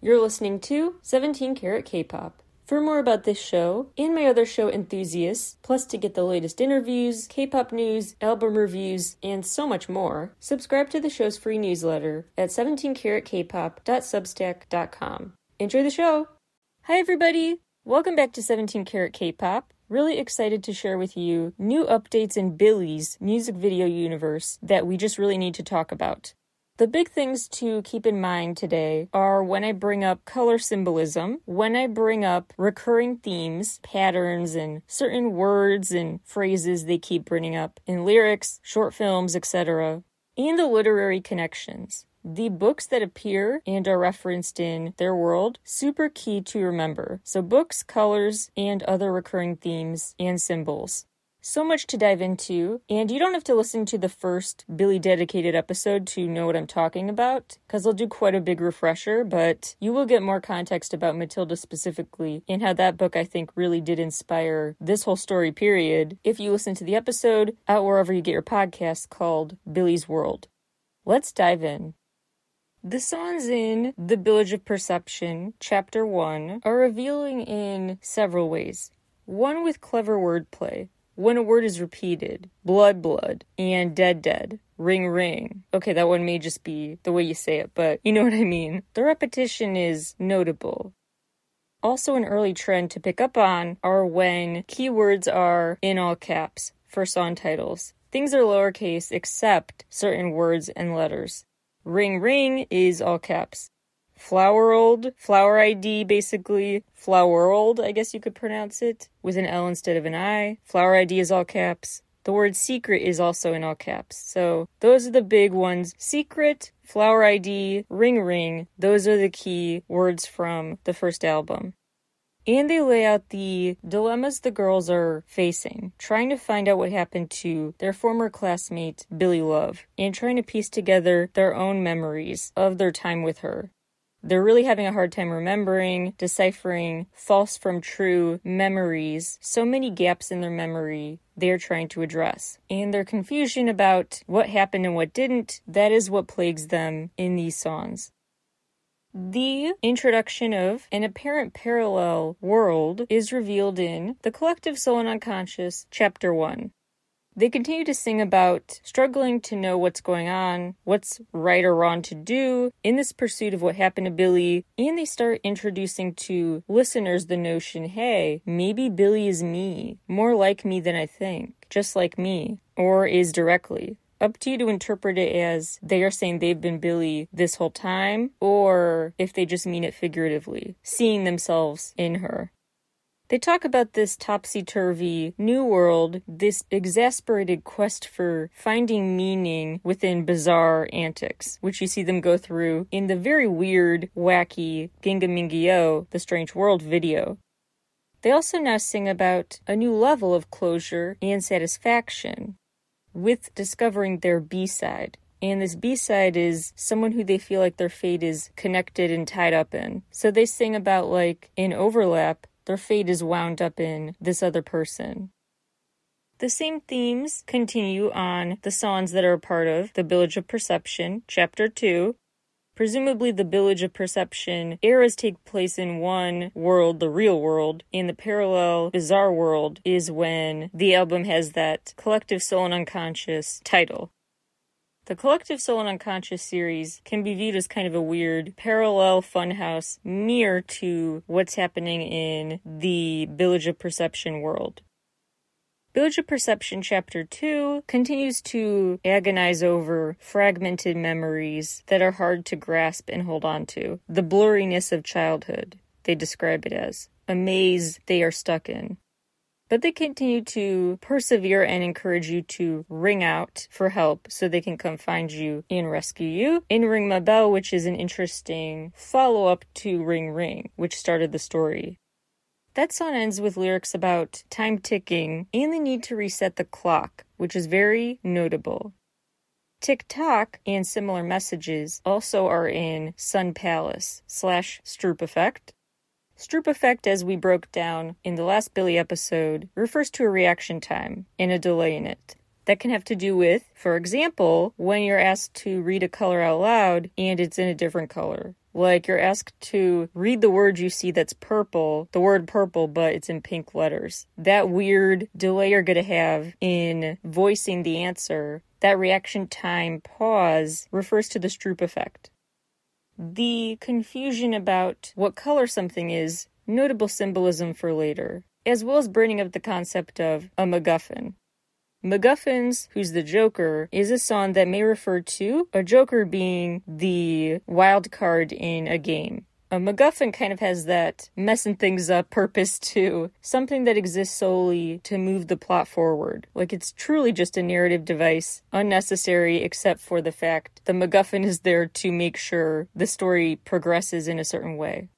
You're listening to 17 Karat K-Pop. For more about this show and my other show Enthusiasts, plus to get the latest interviews, K-pop news, album reviews, and so much more, subscribe to the show's free newsletter at 17karatkpop.substack.com. Enjoy the show! Hi everybody! Welcome back to 17 Karat K-Pop. Really excited to share with you new updates in Billlie's music video universe that we just really need to talk about. The big things to keep in mind today are when I bring up color symbolism, when I bring up recurring themes, patterns, and certain words and phrases they keep bringing up in lyrics, short films, etc., and the literary connections. The books that appear and are referenced in their world, super key to remember. So, books, colors, and other recurring themes and symbols. So much to dive into, and you don't have to listen to the first Billlie dedicated episode to know what I'm talking about, because I'll do quite a big refresher, but you will get more context about Matilda specifically and how that book I think really did inspire this whole story, period, if you listen to the episode out wherever you get your podcast called Billlie's World. Let's dive in. The songs in The Village of Perception, Chapter 1, are revealing in several ways. One with clever wordplay, when a word is repeated, blood, blood, and dead, dead, ring, ring. Okay, that one may just be the way you say it, but you know what I mean. The repetition is notable. Also, an early trend to pick up on are when keywords are in all caps for song titles. Things are lowercase except certain words and letters. Ring ring is all caps. Flowerold, flower ID basically, flowerold, I guess you could pronounce it, with an L instead of an I. Flower ID is all caps. The word secret is also in all caps. So those are the big ones. Secret, flower ID, ring ring, those are the key words from the first album. And they lay out the dilemmas the girls are facing, trying to find out what happened to their former classmate, Billlie Love, and trying to piece together their own memories of their time with her. They're really having a hard time remembering, deciphering false from true memories. So many gaps in their memory they're trying to address. And their confusion about what happened and what didn't, that is what plagues them in these songs. The introduction of an apparent parallel world is revealed in The Collective Soul and Unconscious, Chapter 1. They continue to sing about struggling to know what's going on, what's right or wrong to do in this pursuit of what happened to Billlie, and they start introducing to listeners the notion hey, maybe Billlie is me, more like me than I think, just like me, or is directly. Up to you to interpret it as they are saying they've been Billlie this whole time, or if they just mean it figuratively, seeing themselves in her. They talk about this topsy turvy new world, this exasperated quest for finding meaning within bizarre antics, which you see them go through in the very weird, wacky Ginga Mingi The Strange World video. They also now sing about a new level of closure and satisfaction with discovering their B side. And this B side is someone who they feel like their fate is connected and tied up in. So they sing about like an overlap their fate is wound up in this other person. The same themes continue on the songs that are a part of The Village of Perception, Chapter 2. Presumably, the Village of Perception eras take place in one world, the real world, and the parallel, bizarre world is when the album has that collective soul and unconscious title. The Collective Soul and Unconscious series can be viewed as kind of a weird parallel funhouse mirror to what's happening in the Village of Perception world. Village of Perception Chapter 2 continues to agonize over fragmented memories that are hard to grasp and hold on to. The blurriness of childhood, they describe it as. A maze they are stuck in. But they continue to persevere and encourage you to ring out for help so they can come find you and rescue you. In Ring My Bell, which is an interesting follow up to Ring Ring, which started the story. That song ends with lyrics about time ticking and the need to reset the clock, which is very notable. Tick Tock and similar messages also are in Sun Palace slash Stroop Effect, Stroop effect, as we broke down in the last Billlie episode, refers to a reaction time and a delay in it. That can have to do with, for example, when you're asked to read a color out loud and it's in a different color. Like you're asked to read the word you see that's purple, the word purple, but it's in pink letters. That weird delay you're going to have in voicing the answer, that reaction time pause refers to the Stroop effect. The confusion about what color something is, notable symbolism for later, as well as bringing up the concept of a MacGuffin. MacGuffins, who's the Joker, is a song that may refer to a Joker being the wild card in a game. A MacGuffin kind of has that messing things up purpose too. something that exists solely to move the plot forward. Like it's truly just a narrative device, unnecessary except for the fact the MacGuffin is there to make sure the story progresses in a certain way.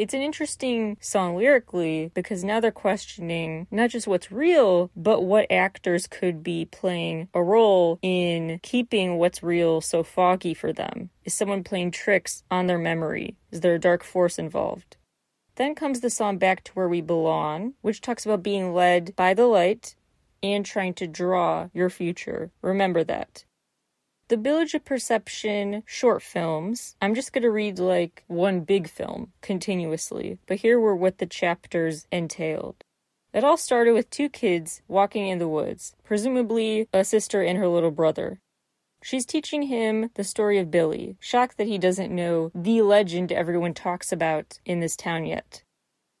It's an interesting song lyrically because now they're questioning not just what's real, but what actors could be playing a role in keeping what's real so foggy for them. Is someone playing tricks on their memory? Is there a dark force involved? Then comes the song Back to Where We Belong, which talks about being led by the light and trying to draw your future. Remember that the Village of Perception short films, I'm just going to read like one big film continuously, but here were what the chapters entailed. It all started with two kids walking in the woods, presumably a sister and her little brother. She's teaching him the story of Billlie, shocked that he doesn't know the legend everyone talks about in this town yet.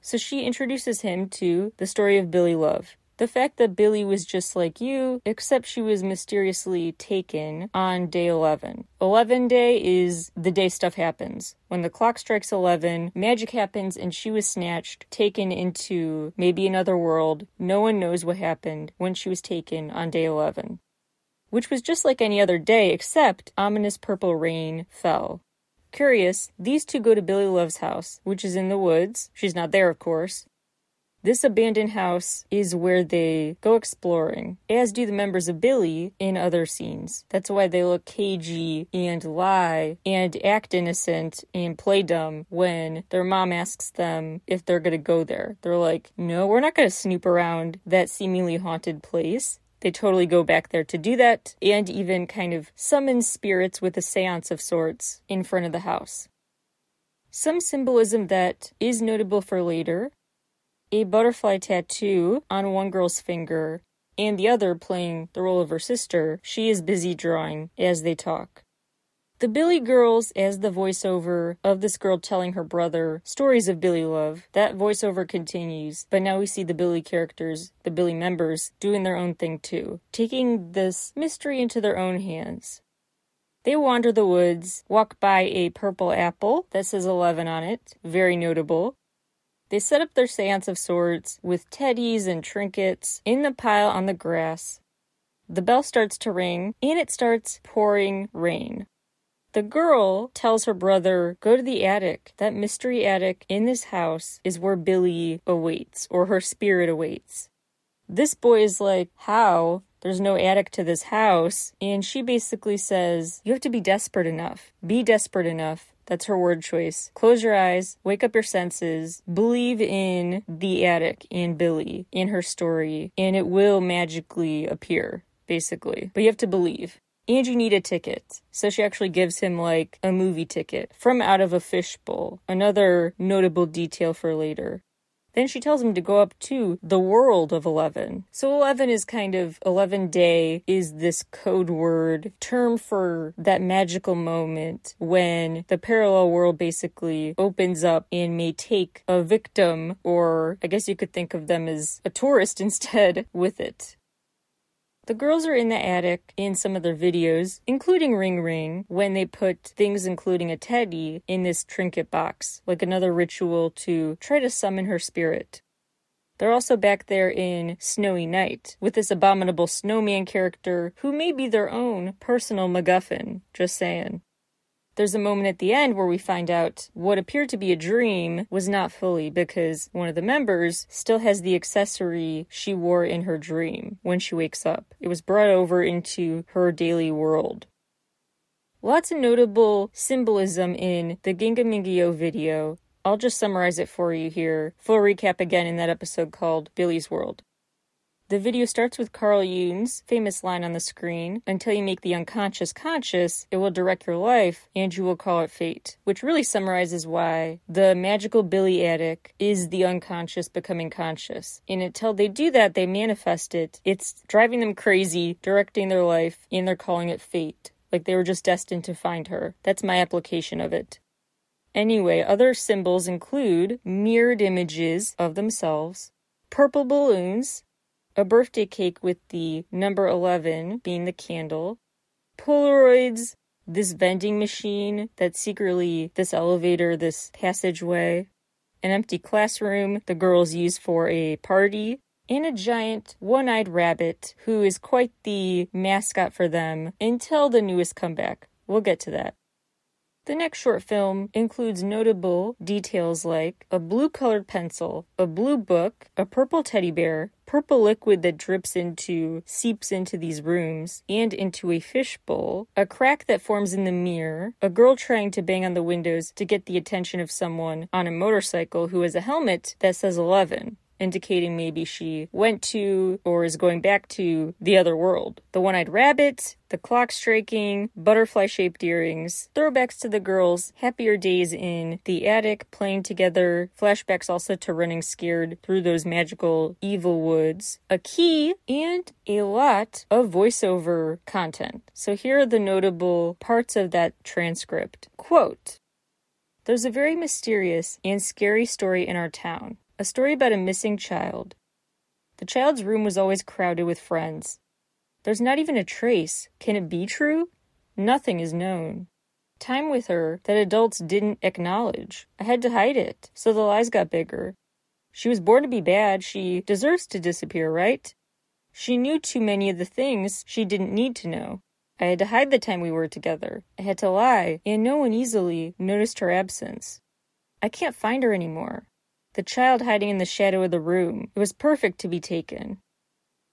So she introduces him to the story of Billlie Love, the fact that Billlie was just like you, except she was mysteriously taken on day 11. 11 day is the day stuff happens. When the clock strikes 11, magic happens and she was snatched, taken into maybe another world. No one knows what happened when she was taken on day 11. Which was just like any other day, except ominous purple rain fell. Curious, these two go to Billlie Love's house, which is in the woods. She's not there, of course. This abandoned house is where they go exploring, as do the members of Billlie in other scenes. That's why they look cagey and lie and act innocent and play dumb when their mom asks them if they're gonna go there. They're like, no, we're not gonna snoop around that seemingly haunted place. They totally go back there to do that and even kind of summon spirits with a seance of sorts in front of the house. Some symbolism that is notable for later a butterfly tattoo on one girl's finger, and the other playing the role of her sister, she is busy drawing as they talk. The Billlie Girls, as the voiceover of this girl telling her brother stories of Billlie Love, that voiceover continues, but now we see the Billlie characters, the Billlie members, doing their own thing too, taking this mystery into their own hands. They wander the woods, walk by a purple apple that says 11 on it, very notable, they set up their seance of sorts with teddies and trinkets in the pile on the grass. The bell starts to ring, and it starts pouring rain. The girl tells her brother, Go to the attic. That mystery attic in this house is where Billlie awaits, or her spirit awaits. This boy is like, How? There's no attic to this house. And she basically says, You have to be desperate enough. Be desperate enough that's her word choice. Close your eyes, wake up your senses, believe in the attic and Billlie, in her story, and it will magically appear, basically. But you have to believe. And you need a ticket. So she actually gives him like a movie ticket from out of a fishbowl. Another notable detail for later. Then she tells him to go up to the world of 11. So 11 is kind of 11 day is this code word term for that magical moment when the parallel world basically opens up and may take a victim or I guess you could think of them as a tourist instead with it. The girls are in the attic in some of their videos, including Ring Ring, when they put things including a teddy in this trinket box, like another ritual to try to summon her spirit. They're also back there in Snowy Night with this abominable snowman character who may be their own personal MacGuffin. Just saying. There's a moment at the end where we find out what appeared to be a dream was not fully because one of the members still has the accessory she wore in her dream when she wakes up. It was brought over into her daily world. Lots of notable symbolism in the GingaMingaYo video. I'll just summarize it for you here. Full recap again in that episode called Billlie's World. The video starts with Carl Jung's famous line on the screen Until you make the unconscious conscious, it will direct your life, and you will call it fate, which really summarizes why the magical Billlie attic is the unconscious becoming conscious. And until they do that, they manifest it. It's driving them crazy, directing their life, and they're calling it fate. Like they were just destined to find her. That's my application of it. Anyway, other symbols include mirrored images of themselves, purple balloons, a birthday cake with the number 11 being the candle, Polaroids, this vending machine that's secretly this elevator, this passageway, an empty classroom the girls use for a party, and a giant one eyed rabbit who is quite the mascot for them until the newest comeback. We'll get to that. The next short film includes notable details like a blue colored pencil, a blue book, a purple teddy bear, purple liquid that drips into, seeps into these rooms, and into a fishbowl, a crack that forms in the mirror, a girl trying to bang on the windows to get the attention of someone on a motorcycle who has a helmet that says 11 indicating maybe she went to or is going back to the other world. The one eyed rabbit, the clock striking, butterfly shaped earrings, throwbacks to the girls' happier days in the attic playing together, flashbacks also to running scared through those magical evil woods, a key, and a lot of voiceover content. So here are the notable parts of that transcript. Quote, there's a very mysterious and scary story in our town. A story about a missing child. The child's room was always crowded with friends. There's not even a trace. Can it be true? Nothing is known. Time with her that adults didn't acknowledge. I had to hide it, so the lies got bigger. She was born to be bad. She deserves to disappear, right? She knew too many of the things she didn't need to know. I had to hide the time we were together. I had to lie, and no one easily noticed her absence. I can't find her anymore the child hiding in the shadow of the room. It was perfect to be taken.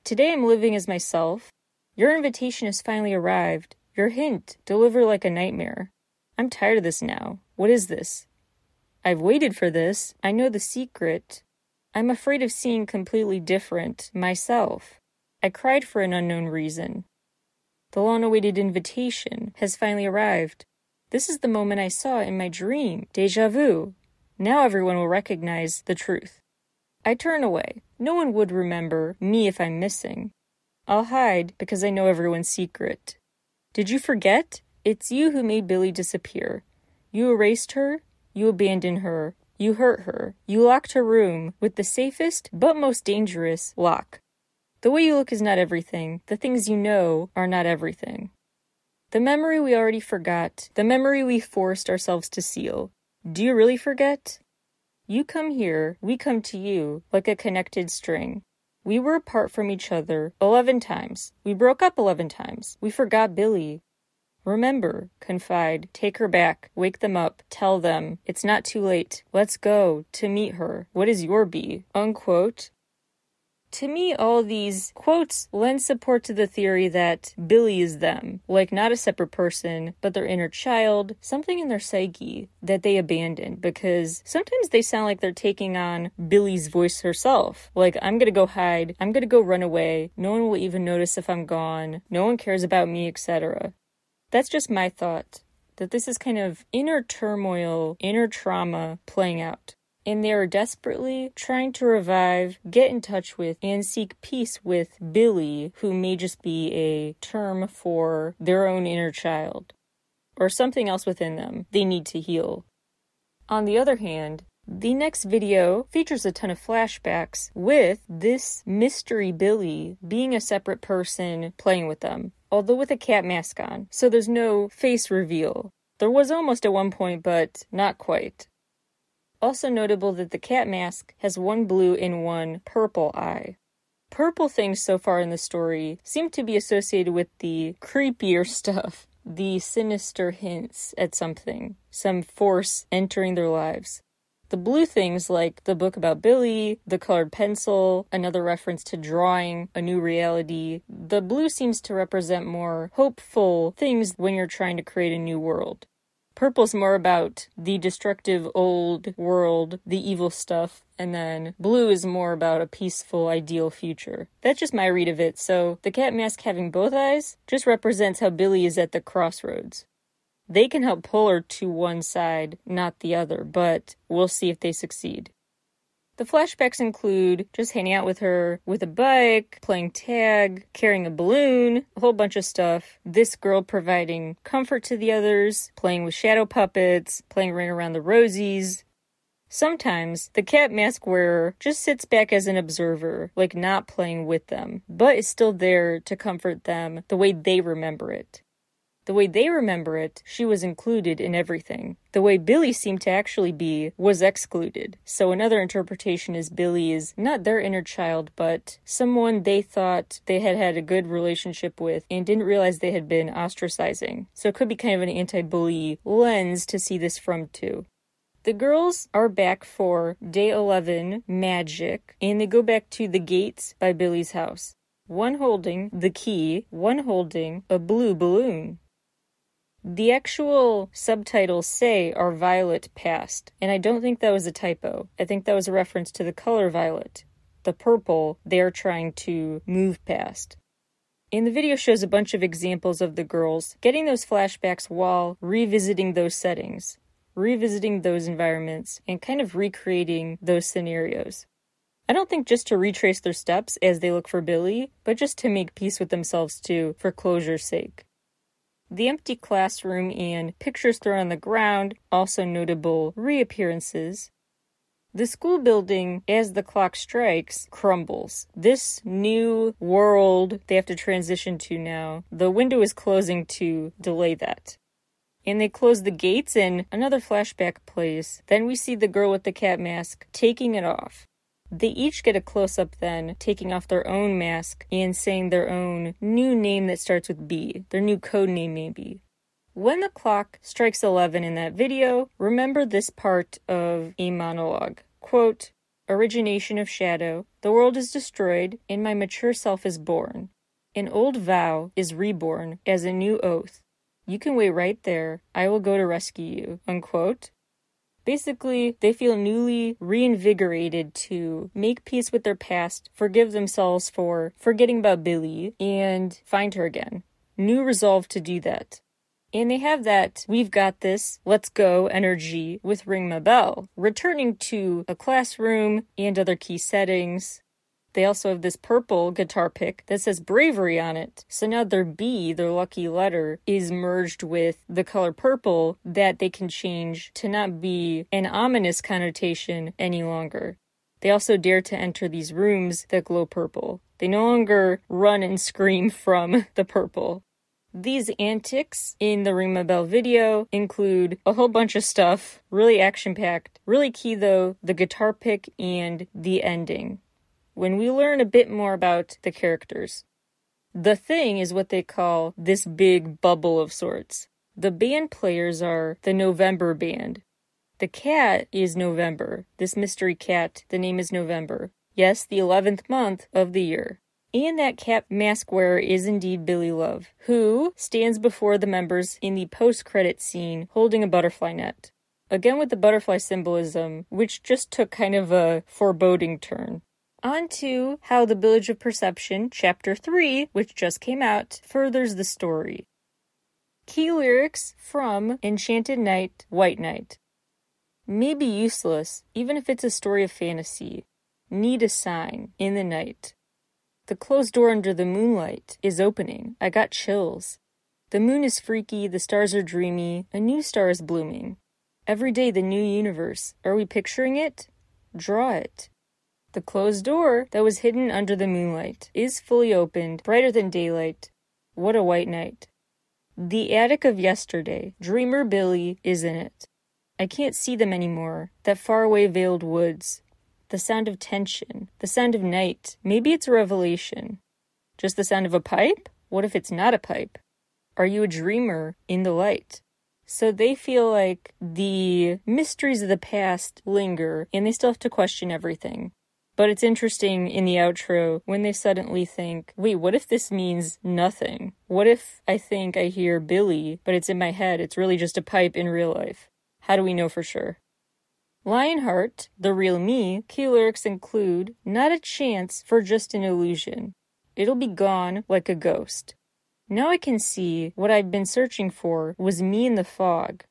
Today I'm living as myself. Your invitation has finally arrived. Your hint, delivered like a nightmare. I'm tired of this now. What is this? I've waited for this. I know the secret. I'm afraid of seeing completely different myself. I cried for an unknown reason. The long awaited invitation has finally arrived. This is the moment I saw in my dream. Deja vu. Now everyone will recognize the truth. I turn away. No one would remember me if I'm missing. I'll hide because I know everyone's secret. Did you forget? It's you who made Billlie disappear. You erased her, you abandoned her, you hurt her, you locked her room with the safest but most dangerous lock. The way you look is not everything. The things you know are not everything. The memory we already forgot, the memory we forced ourselves to seal, do you really forget? You come here, we come to you, like a connected string. We were apart from each other 11 times. We broke up 11 times. We forgot Billlie. Remember, confide, take her back, wake them up, tell them, it's not too late. Let's go to meet her. What is your B? Unquote. To me, all these quotes lend support to the theory that Billlie is them, like not a separate person, but their inner child, something in their psyche that they abandoned, because sometimes they sound like they're taking on Billlie's voice herself. Like, I'm gonna go hide, I'm gonna go run away, no one will even notice if I'm gone, no one cares about me, etc. That's just my thought. That this is kind of inner turmoil, inner trauma playing out and they are desperately trying to revive, get in touch with, and seek peace with Billlie, who may just be a term for their own inner child or something else within them they need to heal. On the other hand, the next video features a ton of flashbacks with this mystery Billlie being a separate person playing with them, although with a cat mask on, so there's no face reveal. There was almost at one point, but not quite. Also notable that the cat mask has one blue and one purple eye. Purple things so far in the story seem to be associated with the creepier stuff, the sinister hints at something, some force entering their lives. The blue things, like the book about Billlie, the colored pencil, another reference to drawing, a new reality, the blue seems to represent more hopeful things when you're trying to create a new world. Purple's more about the destructive old world, the evil stuff, and then blue is more about a peaceful, ideal future. That's just my read of it, so the cat mask having both eyes just represents how Billlie is at the crossroads. They can help pull her to one side, not the other, but we'll see if they succeed. The flashbacks include just hanging out with her with a bike, playing tag, carrying a balloon, a whole bunch of stuff. This girl providing comfort to the others, playing with shadow puppets, playing Ring Around the Rosies. Sometimes the cat mask wearer just sits back as an observer, like not playing with them, but is still there to comfort them the way they remember it. The way they remember it, she was included in everything. The way Billlie seemed to actually be was excluded. So another interpretation is Billlie is not their inner child, but someone they thought they had had a good relationship with and didn't realize they had been ostracizing. So it could be kind of an anti bully lens to see this from too. The girls are back for day 11 magic and they go back to the gates by Billlie's house. One holding the key, one holding a blue balloon. The actual subtitles say are violet past, and I don't think that was a typo. I think that was a reference to the color violet, the purple they're trying to move past. And the video shows a bunch of examples of the girls getting those flashbacks while revisiting those settings, revisiting those environments, and kind of recreating those scenarios. I don't think just to retrace their steps as they look for Billlie, but just to make peace with themselves too, for closure's sake. The empty classroom and pictures thrown on the ground, also notable reappearances. The school building, as the clock strikes, crumbles. This new world they have to transition to now, the window is closing to delay that. And they close the gates, and another flashback plays. Then we see the girl with the cat mask taking it off. They each get a close up then, taking off their own mask and saying their own new name that starts with B, their new code name, maybe. When the clock strikes 11 in that video, remember this part of a monologue. Quote, Origination of shadow, the world is destroyed, and my mature self is born. An old vow is reborn as a new oath. You can wait right there. I will go to rescue you. Unquote. Basically, they feel newly reinvigorated to make peace with their past, forgive themselves for forgetting about Billlie, and find her again. New resolve to do that. And they have that we've got this, let's go energy with Ring My Bell, returning to a classroom and other key settings, they also have this purple guitar pick that says bravery on it. So now their B, their lucky letter, is merged with the color purple that they can change to not be an ominous connotation any longer. They also dare to enter these rooms that glow purple. They no longer run and scream from the purple. These antics in the Ring My Bell video include a whole bunch of stuff, really action packed. Really key though, the guitar pick and the ending when we learn a bit more about the characters. The thing is what they call this big bubble of sorts. The band players are the November band. The cat is November. This mystery cat, the name is November. Yes, the 11th month of the year. And that cat mask wearer is indeed Billlie Love, who stands before the members in the post credit scene holding a butterfly net. Again with the butterfly symbolism, which just took kind of a foreboding turn. On to How the Village of Perception, Chapter 3, which just came out, furthers the story. Key lyrics from Enchanted Night, White Knight. May be useless, even if it's a story of fantasy. Need a sign in the night. The closed door under the moonlight is opening. I got chills. The moon is freaky, the stars are dreamy, a new star is blooming. Every day, the new universe. Are we picturing it? Draw it. The closed door that was hidden under the moonlight is fully opened, brighter than daylight. What a white night. The attic of yesterday, Dreamer Billlie, is in it. I can't see them anymore, that faraway veiled woods. The sound of tension, the sound of night. Maybe it's a revelation. Just the sound of a pipe? What if it's not a pipe? Are you a dreamer in the light? So they feel like the mysteries of the past linger and they still have to question everything. But it's interesting in the outro when they suddenly think, wait, what if this means nothing? What if I think I hear Billlie, but it's in my head? It's really just a pipe in real life. How do we know for sure? Lionheart, the real me, key lyrics include not a chance for just an illusion. It'll be gone like a ghost. Now I can see what I've been searching for was me in the fog.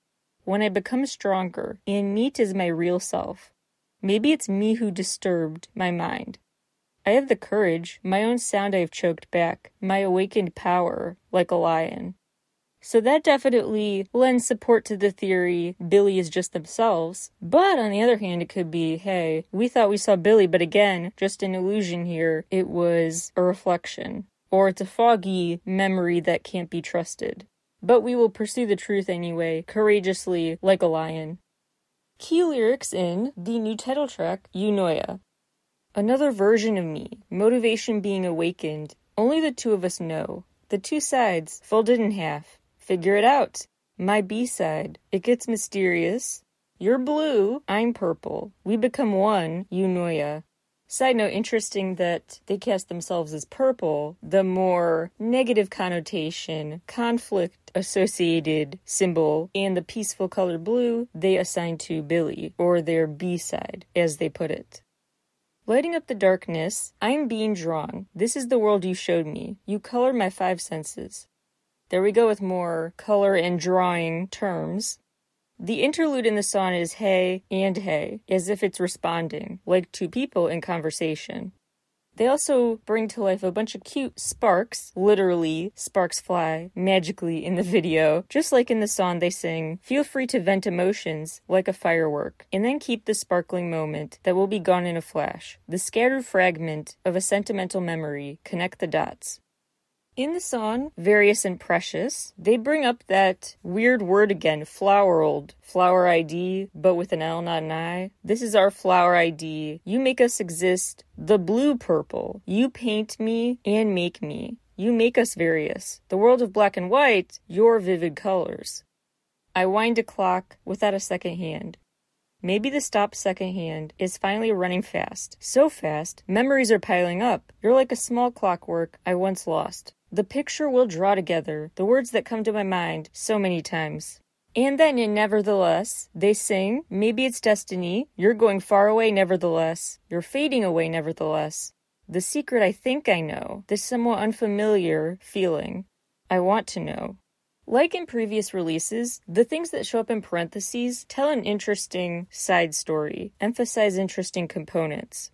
When I become stronger and meet as my real self, maybe it's me who disturbed my mind. I have the courage, my own sound I have choked back, my awakened power, like a lion. So that definitely lends support to the theory Billlie is just themselves. But on the other hand, it could be hey, we thought we saw Billlie, but again, just an illusion here. It was a reflection. Or it's a foggy memory that can't be trusted. But we will pursue the truth anyway, courageously, like a lion. Key lyrics in the new title track, Eunoia. Another version of me, motivation being awakened. Only the two of us know. The two sides, folded in half. Figure it out. My B side. It gets mysterious. You're blue, I'm purple. We become one, Eunoia. Side note, interesting that they cast themselves as purple, the more negative connotation, conflict associated symbol, and the peaceful color blue they assigned to Billlie, or their B side, as they put it. Lighting up the darkness, I'm being drawn. This is the world you showed me. You colored my five senses. There we go with more color and drawing terms. The interlude in the song is hey and hey, as if it's responding, like two people in conversation. They also bring to life a bunch of cute sparks, literally, sparks fly magically in the video. Just like in the song, they sing, Feel free to vent emotions like a firework, and then keep the sparkling moment that will be gone in a flash. The scattered fragment of a sentimental memory, connect the dots. In the song, Various and Precious, they bring up that weird word again, flowerold, flower ID, but with an L, not an I. This is our flower ID. You make us exist, the blue purple. You paint me and make me. You make us various. The world of black and white, your vivid colors. I wind a clock without a second hand. Maybe the stop second hand is finally running fast. So fast, memories are piling up. You're like a small clockwork I once lost. The picture will draw together the words that come to my mind so many times. And then in Nevertheless, they sing, Maybe it's destiny, you're going far away nevertheless, you're fading away nevertheless. The secret I think I know, this somewhat unfamiliar feeling. I want to know. Like in previous releases, the things that show up in parentheses tell an interesting side story, emphasize interesting components.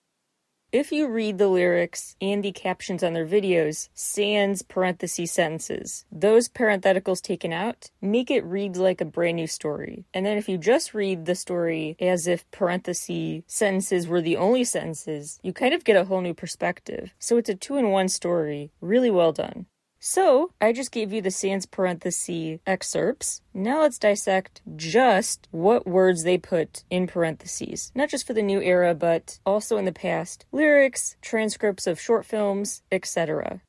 If you read the lyrics and the captions on their videos, sans parenthesis sentences, those parentheticals taken out make it read like a brand new story. And then if you just read the story as if parenthesis sentences were the only sentences, you kind of get a whole new perspective. So it's a two in one story. Really well done. So, I just gave you the sans parenthesis excerpts. Now let's dissect just what words they put in parentheses. Not just for the new era, but also in the past. Lyrics, transcripts of short films, etc.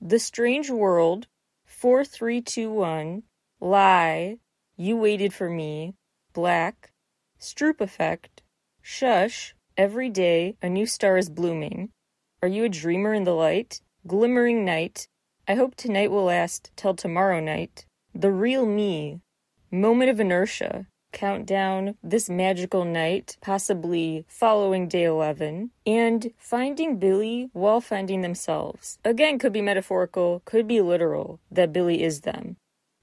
The Strange World, 4321, Lie, You Waited for Me, Black, Stroop Effect, Shush, Every Day, A New Star is Blooming, Are You a Dreamer in the Light, Glimmering Night, I hope tonight will last till tomorrow night. The real me. Moment of inertia. Countdown, this magical night, possibly following day 11, and finding Billlie while finding themselves. Again, could be metaphorical, could be literal, that Billlie is them.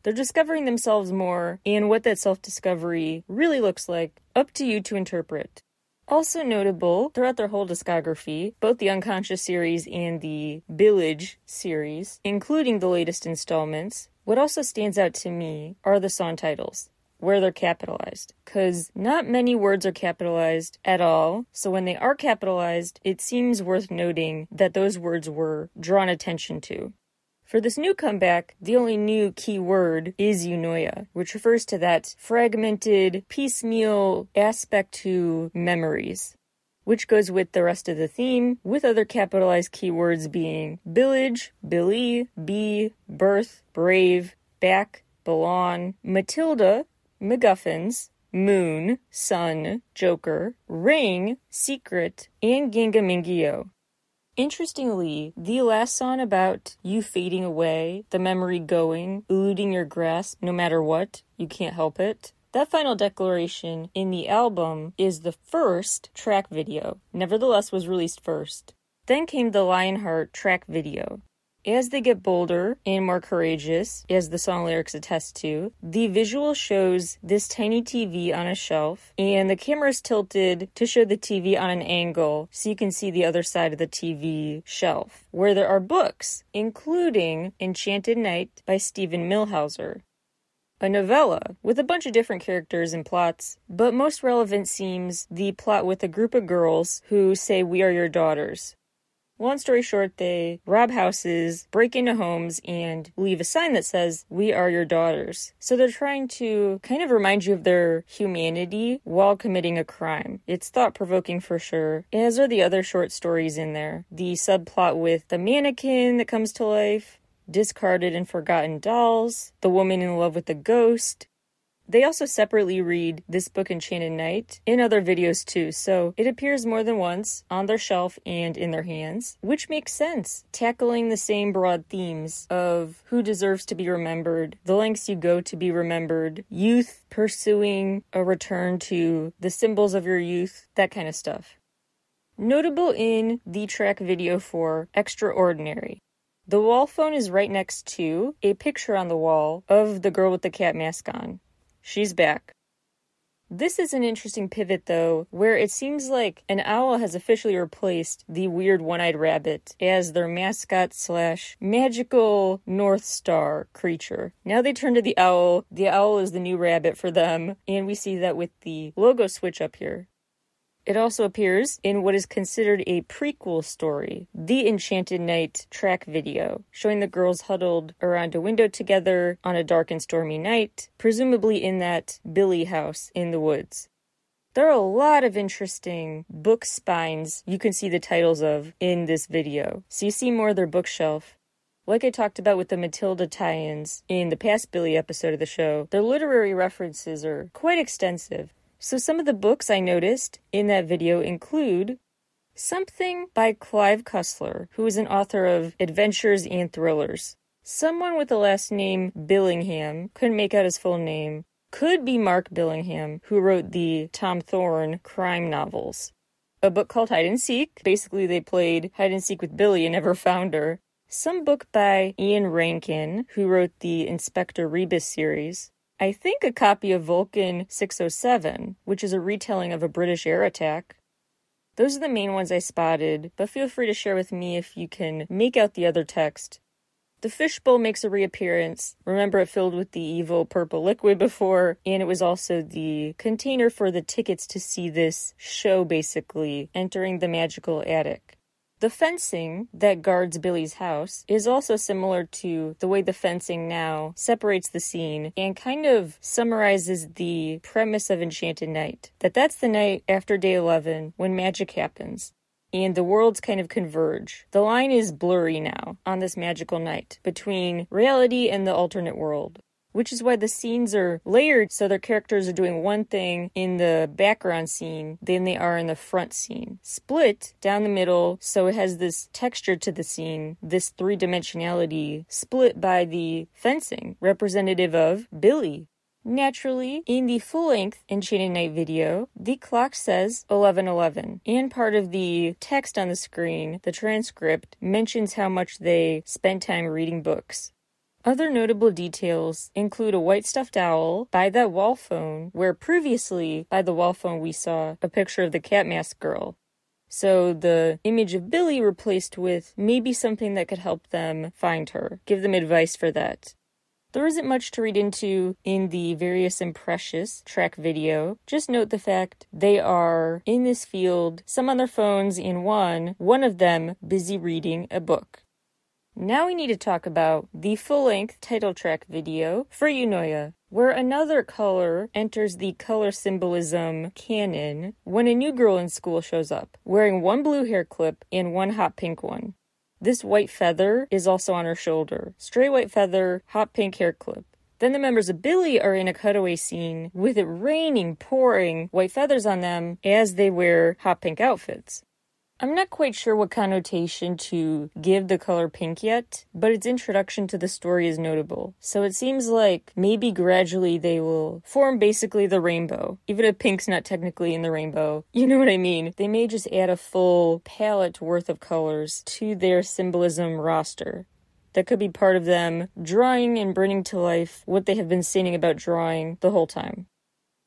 They're discovering themselves more and what that self discovery really looks like, up to you to interpret. Also notable throughout their whole discography, both the Unconscious series and the Village series, including the latest installments, what also stands out to me are the song titles where they're capitalized. Because not many words are capitalized at all, so when they are capitalized, it seems worth noting that those words were drawn attention to. For this new comeback, the only new key word is eunoia, which refers to that fragmented, piecemeal aspect to memories, which goes with the rest of the theme, with other capitalized keywords being village, Billlie, be, birth, brave, back, belong, Matilda, MacGuffins, Moon, Sun, Joker, Ring, Secret, and GingaMingaYo. Interestingly, the last song about you fading away, the memory going, eluding your grasp no matter what, you can't help it. That final declaration in the album is the first track video, nevertheless was released first. Then came the Lionheart track video. As they get bolder and more courageous, as the song lyrics attest to, the visual shows this tiny TV on a shelf, and the camera is tilted to show the TV on an angle so you can see the other side of the TV shelf, where there are books, including Enchanted Night by Steven Millhauser. A novella with a bunch of different characters and plots, but most relevant seems the plot with a group of girls who say, We are your daughters. Long story short, they rob houses, break into homes, and leave a sign that says, We are your daughters. So they're trying to kind of remind you of their humanity while committing a crime. It's thought provoking for sure, as are the other short stories in there. The subplot with the mannequin that comes to life, discarded and forgotten dolls, the woman in love with the ghost, they also separately read this book Enchanted Night in other videos too, so it appears more than once on their shelf and in their hands, which makes sense, tackling the same broad themes of who deserves to be remembered, the lengths you go to be remembered, youth pursuing a return to the symbols of your youth, that kind of stuff. Notable in the track video for Extraordinary. The wall phone is right next to a picture on the wall of the girl with the cat mask on. She's back. This is an interesting pivot, though, where it seems like an owl has officially replaced the weird one eyed rabbit as their mascot slash magical North Star creature. Now they turn to the owl. The owl is the new rabbit for them, and we see that with the logo switch up here. It also appears in what is considered a prequel story, The Enchanted Night track video, showing the girls huddled around a window together on a dark and stormy night, presumably in that Billlie house in the woods. There are a lot of interesting book spines you can see the titles of in this video, so you see more of their bookshelf. Like I talked about with the Matilda tie ins in the past Billlie episode of the show, their literary references are quite extensive, so, some of the books I noticed in that video include Something by Clive Cussler, who is an author of adventures and thrillers. Someone with the last name Billingham, couldn't make out his full name, could be Mark Billingham, who wrote the Tom Thorne crime novels. A book called Hide and Seek. Basically, they played hide and seek with Billlie and never found her. Some book by Ian Rankin, who wrote the Inspector Rebus series. I think a copy of Vulcan 607, which is a retelling of a British air attack. Those are the main ones I spotted, but feel free to share with me if you can make out the other text. The fishbowl makes a reappearance. Remember, it filled with the evil purple liquid before, and it was also the container for the tickets to see this show, basically, entering the magical attic. The fencing that guards Billlie's house is also similar to the way the fencing now separates the scene and kind of summarizes the premise of Enchanted Night. That that's the night after day 11 when magic happens and the worlds kind of converge. The line is blurry now on this magical night between reality and the alternate world which is why the scenes are layered so their characters are doing one thing in the background scene than they are in the front scene. Split down the middle so it has this texture to the scene, this three dimensionality, split by the fencing, representative of Billlie. Naturally, in the full length Enchanted Night video, the clock says 1111, and part of the text on the screen, the transcript, mentions how much they spent time reading books. Other notable details include a white stuffed owl by that wall phone, where previously by the wall phone we saw a picture of the cat mask girl. So the image of Billlie replaced with maybe something that could help them find her, give them advice for that. There isn't much to read into in the Various and Precious track video. Just note the fact they are in this field, some on their phones, in one, one of them busy reading a book. Now we need to talk about the full length title track video for Eunoia, where another color enters the color symbolism canon when a new girl in school shows up, wearing one blue hair clip and one hot pink one. This white feather is also on her shoulder. Stray white feather, hot pink hair clip. Then the members of Billlie are in a cutaway scene with it raining, pouring white feathers on them as they wear hot pink outfits. I'm not quite sure what connotation to give the color pink yet, but its introduction to the story is notable. So it seems like maybe gradually they will form basically the rainbow. Even if pink's not technically in the rainbow, you know what I mean. They may just add a full palette worth of colors to their symbolism roster that could be part of them drawing and bringing to life what they have been saying about drawing the whole time.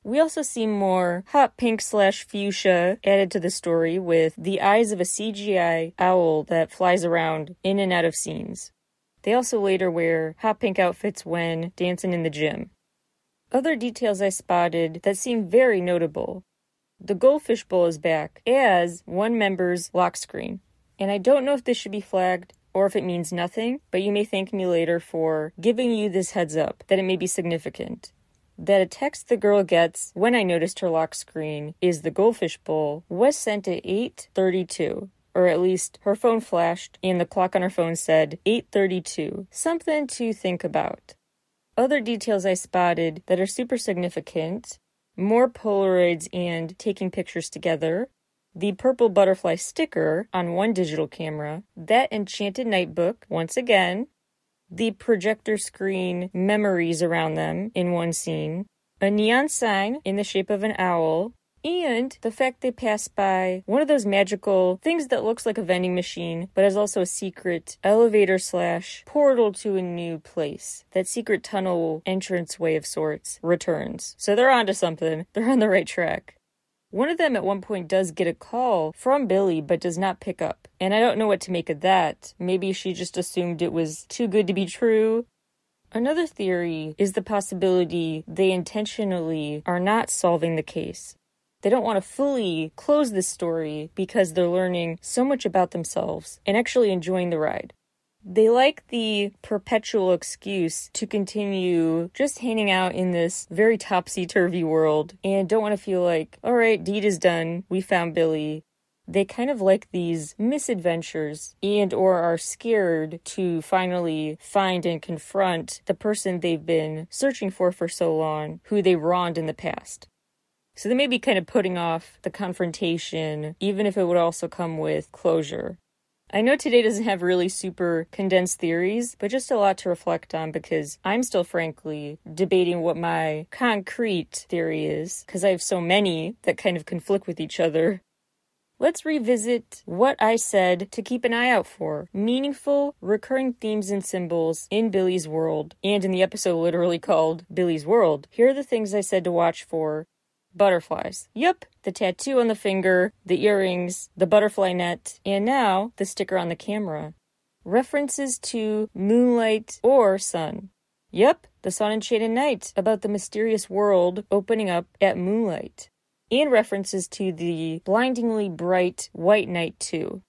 We also see more hot pink slash fuchsia added to the story with the eyes of a CGI owl that flies around in and out of scenes. They also later wear hot pink outfits when dancing in the gym. Other details I spotted that seem very notable. The goldfish bowl is back as one member's lock screen. And I don't know if this should be flagged or if it means nothing, but you may thank me later for giving you this heads up that it may be significant that a text the girl gets when I noticed her lock screen is the goldfish bowl was sent at 8:32 or at least her phone flashed and the clock on her phone said 8:32 something to think about. Other details I spotted that are super significant more polaroids and taking pictures together the purple butterfly sticker on one digital camera that enchanted nightbook once again the projector screen memories around them in one scene, a neon sign in the shape of an owl, and the fact they pass by one of those magical things that looks like a vending machine, but is also a secret elevator slash portal to a new place. That secret tunnel entrance way of sorts returns. So they're onto something. They're on the right track. One of them at one point does get a call from Billlie, but does not pick up. And I don't know what to make of that. Maybe she just assumed it was too good to be true. Another theory is the possibility they intentionally are not solving the case. They don't want to fully close this story because they're learning so much about themselves and actually enjoying the ride. They like the perpetual excuse to continue just hanging out in this very topsy turvy world and don't want to feel like, all right, deed is done. We found Billlie. They kind of like these misadventures and or are scared to finally find and confront the person they've been searching for for so long, who they wronged in the past. So they may be kind of putting off the confrontation, even if it would also come with closure. I know today doesn't have really super condensed theories, but just a lot to reflect on because I'm still frankly debating what my concrete theory is because I have so many that kind of conflict with each other. Let's revisit what I said to keep an eye out for meaningful, recurring themes and symbols in Billlie's world, and in the episode literally called Billlie's World. Here are the things I said to watch for Butterflies. Yep, the tattoo on the finger, the earrings, the butterfly net, and now the sticker on the camera. References to moonlight or sun. Yep, the sun enchanted night about the mysterious world opening up at moonlight. And references to the blindingly bright white night too.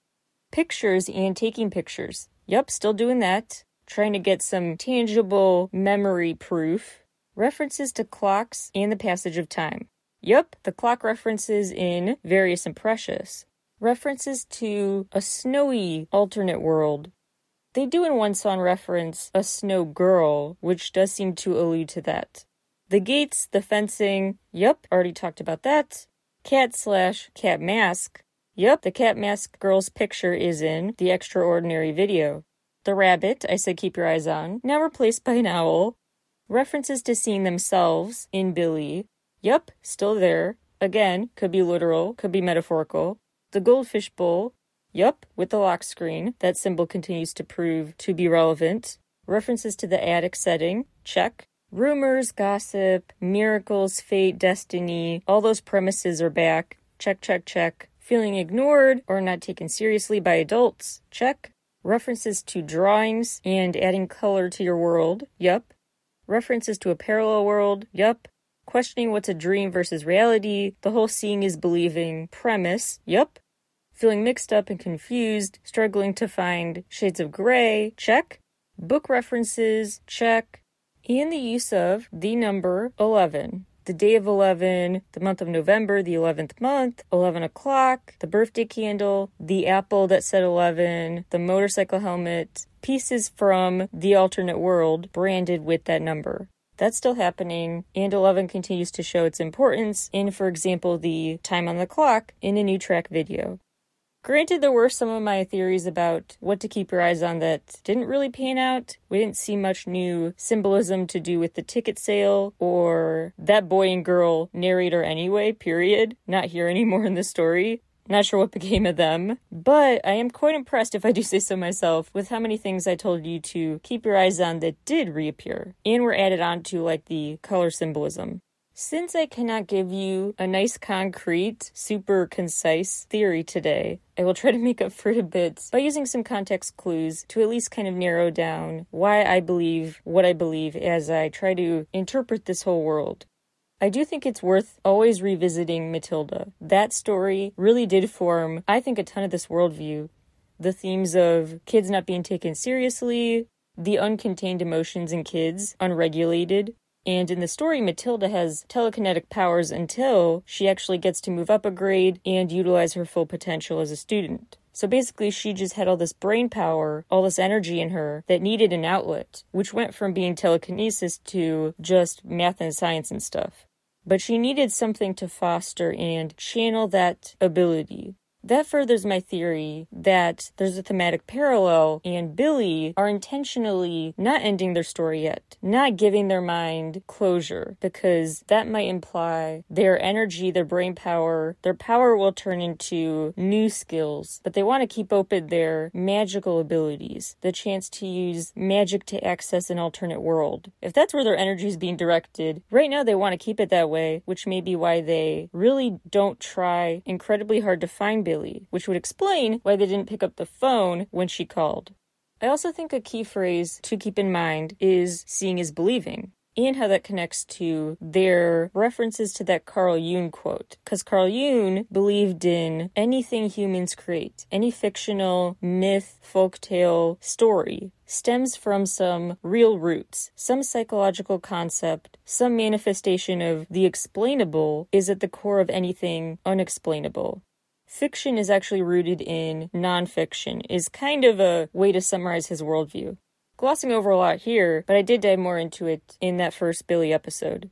Pictures and taking pictures. Yep, still doing that. Trying to get some tangible memory proof. References to clocks and the passage of time. Yep, the clock references in Various and Precious. References to a snowy alternate world. They do in one song reference a snow girl, which does seem to allude to that. The gates, the fencing, yep, already talked about that. Cat slash cat mask. Yep, the cat mask girl's picture is in the extraordinary video. The rabbit, I said keep your eyes on, now replaced by an owl. References to seeing themselves in Billlie, Yep, still there. Again, could be literal, could be metaphorical. The goldfish bowl. Yup, with the lock screen. That symbol continues to prove to be relevant. References to the attic setting. Check. Rumors, gossip, miracles, fate, destiny, all those premises are back. Check, check, check. Feeling ignored or not taken seriously by adults. Check. References to drawings and adding color to your world. Yup. References to a parallel world. Yup questioning what's a dream versus reality, the whole seeing is believing premise, yup. Feeling mixed up and confused, struggling to find shades of gray, check. Book references, check. And the use of the number 11. The day of 11, the month of November, the 11th month, 11 o'clock, the birthday candle, the apple that said 11, the motorcycle helmet, pieces from the alternate world branded with that number. That's still happening, and 11 continues to show its importance in, for example, the time on the clock in a new track video. Granted, there were some of my theories about what to keep your eyes on that didn't really pan out. We didn't see much new symbolism to do with the ticket sale or that boy and girl narrator anyway, period. Not here anymore in the story. Not sure what became of them, but I am quite impressed, if I do say so myself, with how many things I told you to keep your eyes on that did reappear and were added on to, like the color symbolism. Since I cannot give you a nice, concrete, super concise theory today, I will try to make up for it a bit by using some context clues to at least kind of narrow down why I believe what I believe as I try to interpret this whole world. I do think it's worth always revisiting Matilda. That story really did form, I think, a ton of this worldview. The themes of kids not being taken seriously, the uncontained emotions in kids, unregulated, and in the story, Matilda has telekinetic powers until she actually gets to move up a grade and utilize her full potential as a student. So basically, she just had all this brain power, all this energy in her that needed an outlet, which went from being telekinesis to just math and science and stuff. But she needed something to foster and channel that ability. That furthers my theory that there's a thematic parallel, and Billlie are intentionally not ending their story yet, not giving their mind closure, because that might imply their energy, their brain power, their power will turn into new skills, but they want to keep open their magical abilities, the chance to use magic to access an alternate world. If that's where their energy is being directed, right now they want to keep it that way, which may be why they really don't try incredibly hard to find Billlie Billlie, which would explain why they didn't pick up the phone when she called. I also think a key phrase to keep in mind is seeing is believing and how that connects to their references to that Carl Jung quote. Because Carl Jung believed in anything humans create, any fictional myth, folktale, story stems from some real roots, some psychological concept, some manifestation of the explainable is at the core of anything unexplainable fiction is actually rooted in nonfiction, is kind of a way to summarize his worldview. Glossing over a lot here, but I did dive more into it in that first Billlie episode.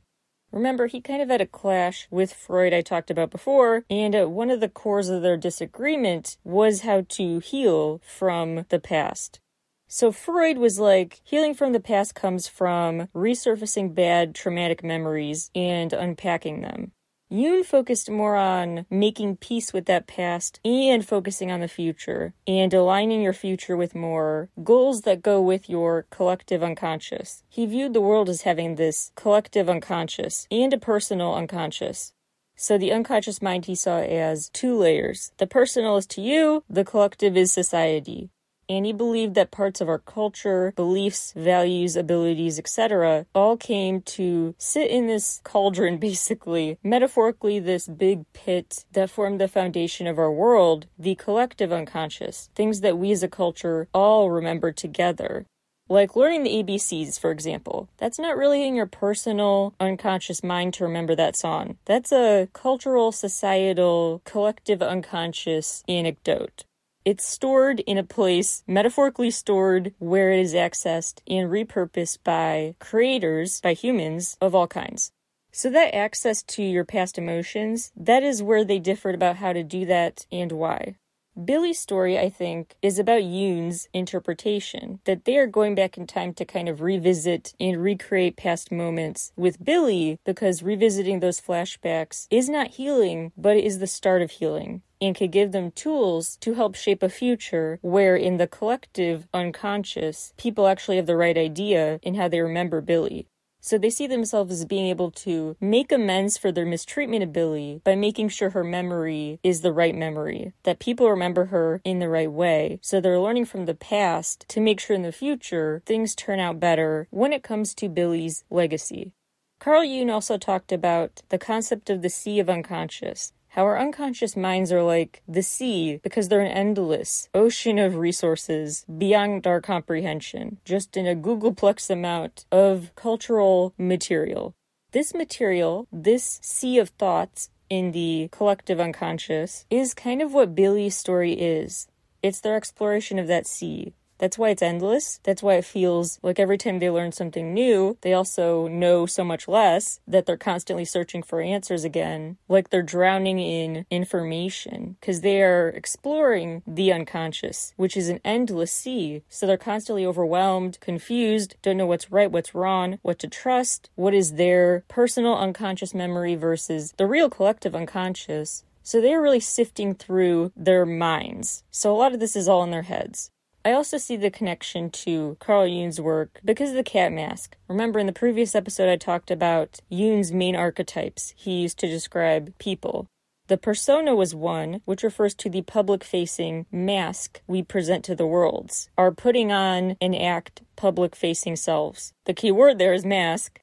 Remember, he kind of had a clash with Freud I talked about before, and uh, one of the cores of their disagreement was how to heal from the past. So Freud was like, healing from the past comes from resurfacing bad traumatic memories and unpacking them. Jung focused more on making peace with that past and focusing on the future and aligning your future with more goals that go with your collective unconscious. He viewed the world as having this collective unconscious and a personal unconscious. So the unconscious mind he saw as two layers. The personal is to you, the collective is society and he believed that parts of our culture, beliefs, values, abilities, etc., all came to sit in this cauldron, basically, metaphorically, this big pit that formed the foundation of our world, the collective unconscious, things that we as a culture all remember together. Like learning the ABCs, for example. That's not really in your personal, unconscious mind to remember that song. That's a cultural, societal, collective unconscious anecdote. It's stored in a place, metaphorically stored, where it is accessed and repurposed by creators, by humans of all kinds. So that access to your past emotions, that is where they differed about how to do that and why. Billlie's story, I think, is about Jung's interpretation that they are going back in time to kind of revisit and recreate past moments with Billlie because revisiting those flashbacks is not healing, but is the start of healing and could give them tools to help shape a future where, in the collective unconscious, people actually have the right idea in how they remember Billlie. So they see themselves as being able to make amends for their mistreatment of Billlie by making sure her memory is the right memory, that people remember her in the right way. So they're learning from the past to make sure in the future things turn out better when it comes to Billlie's legacy. Carl Jung also talked about the concept of the sea of unconscious, how our unconscious minds are like the sea because they're an endless ocean of resources beyond our comprehension, just in a googolplex amount of cultural material. This material, this sea of thoughts in the collective unconscious, is kind of what Billlie's story is. It's their exploration of that sea, That's why it's endless. That's why it feels like every time they learn something new, they also know so much less that they're constantly searching for answers again, like they're drowning in information because they are exploring the unconscious, which is an endless sea. So they're constantly overwhelmed, confused, don't know what's right, what's wrong, what to trust, what is their personal unconscious memory versus the real collective unconscious. So they're really sifting through their minds. So a lot of this is all in their heads. I also see the connection to Carl Jung's work because of the cat mask. Remember, in the previous episode, I talked about Jung's main archetypes he used to describe people. The persona was one, which refers to the public facing mask we present to the worlds, our putting on and act public facing selves. The key word there is mask.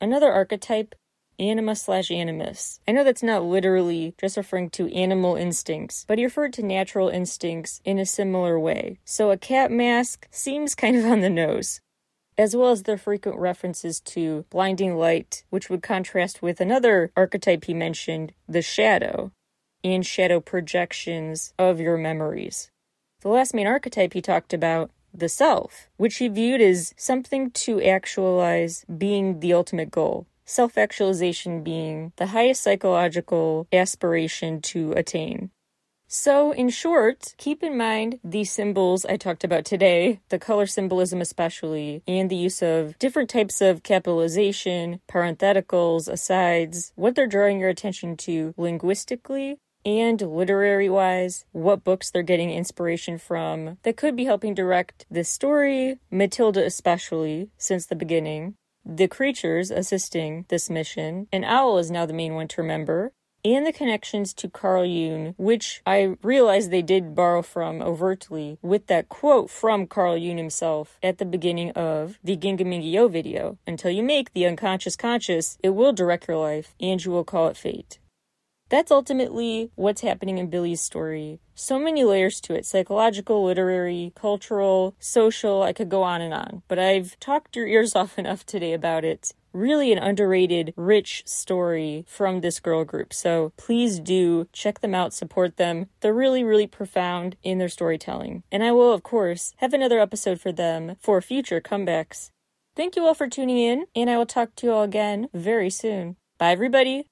Another archetype anima slash animus. I know that's not literally just referring to animal instincts, but he referred to natural instincts in a similar way. So a cat mask seems kind of on the nose. As well as the frequent references to blinding light, which would contrast with another archetype he mentioned, the shadow, and shadow projections of your memories. The last main archetype he talked about the self, which he viewed as something to actualize being the ultimate goal self actualization being the highest psychological aspiration to attain. So, in short, keep in mind the symbols I talked about today, the color symbolism especially, and the use of different types of capitalization, parentheticals, asides, what they're drawing your attention to linguistically and literary wise, what books they're getting inspiration from that could be helping direct this story, Matilda especially, since the beginning, the creatures assisting this mission, and Owl is now the main one to remember, and the connections to Carl Jung, which I realized they did borrow from overtly with that quote from Carl Jung himself at the beginning of the Ginga video. Until you make the unconscious conscious, it will direct your life, and you will call it fate. That's ultimately what's happening in Billlie's story. So many layers to it psychological, literary, cultural, social. I could go on and on. But I've talked your ears off enough today about it. Really, an underrated, rich story from this girl group. So please do check them out, support them. They're really, really profound in their storytelling. And I will, of course, have another episode for them for future comebacks. Thank you all for tuning in, and I will talk to you all again very soon. Bye, everybody.